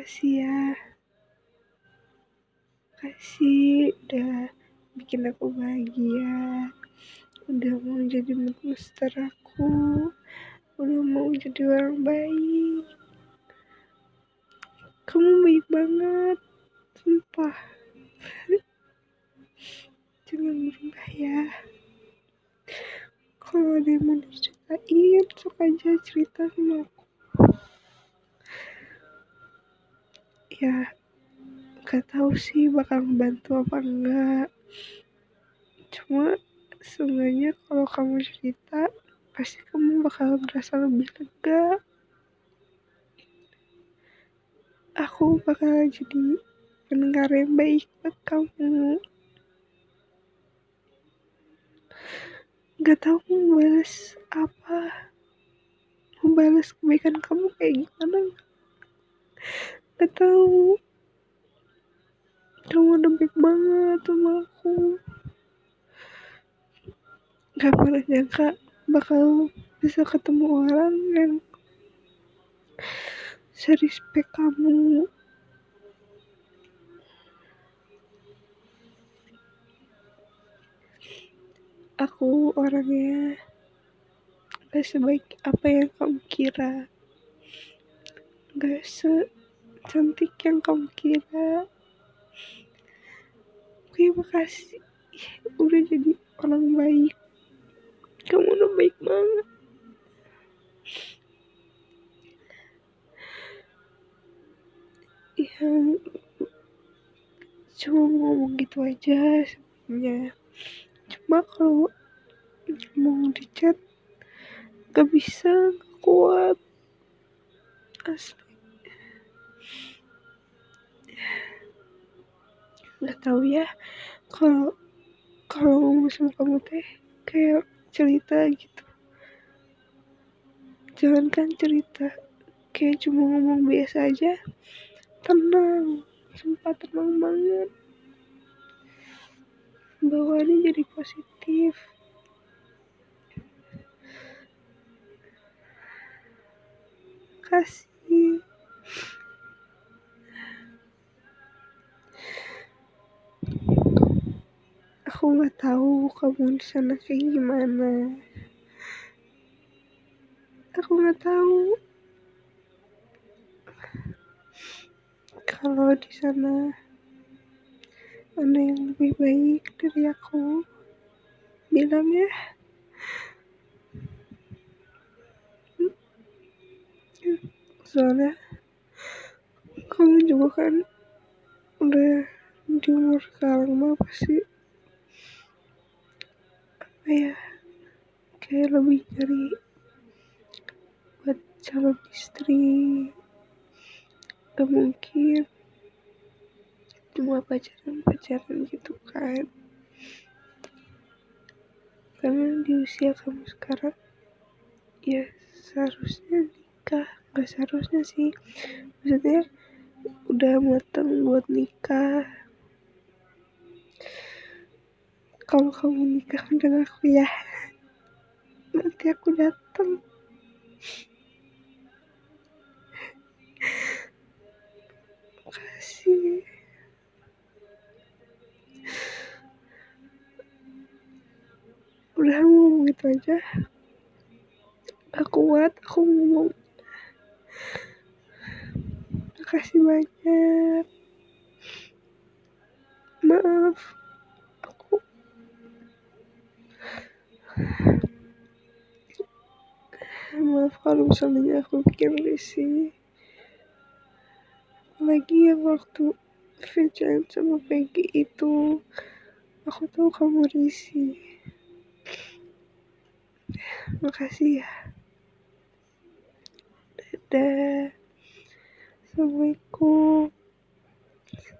Makasih ya. Makasih udah bikin aku bahagia. Udah mau jadi monster aku. Udah mau jadi orang baik. Kamu baik banget. Sumpah. Jangan berubah ya. Kalau ada yang mau diceritain, sok aja cerita sama aku. Ya, gak tahu sih bakal ngebantu apa enggak cuma seenggaknya kalau kamu cerita pasti kamu bakal merasa lebih lega. Aku bakal jadi pendengar yang baik buat kamu. Gak tahu mau balas apa. Mau balas kebaikan kamu kayak gimana gak tahu. Kamu udah baik banget sama aku. Gak pernah nyangka bakal bisa ketemu orang yang serespek kamu. Aku orangnya gak sebaik apa yang kamu kira. Gak secantik yang kamu kira. Terima kasih. Udah jadi orang baik. Kamu udah baik banget. Ya cuma ngomong gitu aja sebenarnya. Cuma kalau mau di chat gak bisa kuat. Asli nggak tahu ya. Kalau kalau ngomong sama kamu teh kayak cerita gitu. Jangankan cerita kayak cuma ngomong biasa aja. Tenang sumpah tenang banget. Bawaannya jadi positif aku nggak tahu kamu di sana kayak gimana. Aku nggak tahu. Kalau di sana ada yang lebih baik dari aku bilang ya. Soalnya kamu juga kan udah di umur sekarang mah pasti ya kayak lebih nyari buat calon istri. Gak mungkin. Cuma pacaran pacaran gitu kan. Karena di usia kamu sekarang ya seharusnya nikah. Gak seharusnya sih. Maksudnya udah mateng buat nikah kalau kamu nikah dengan aku ya nanti aku datang. Kasih udah ngomong gitu aja. Gak kuat aku ngomong. Makasih banyak. Maaf kalau misalnya aku bikin risih lagi yang waktu Vincent sama Peggy itu aku tahu kamu risih makasih ya. Dadah. Assalamualaikum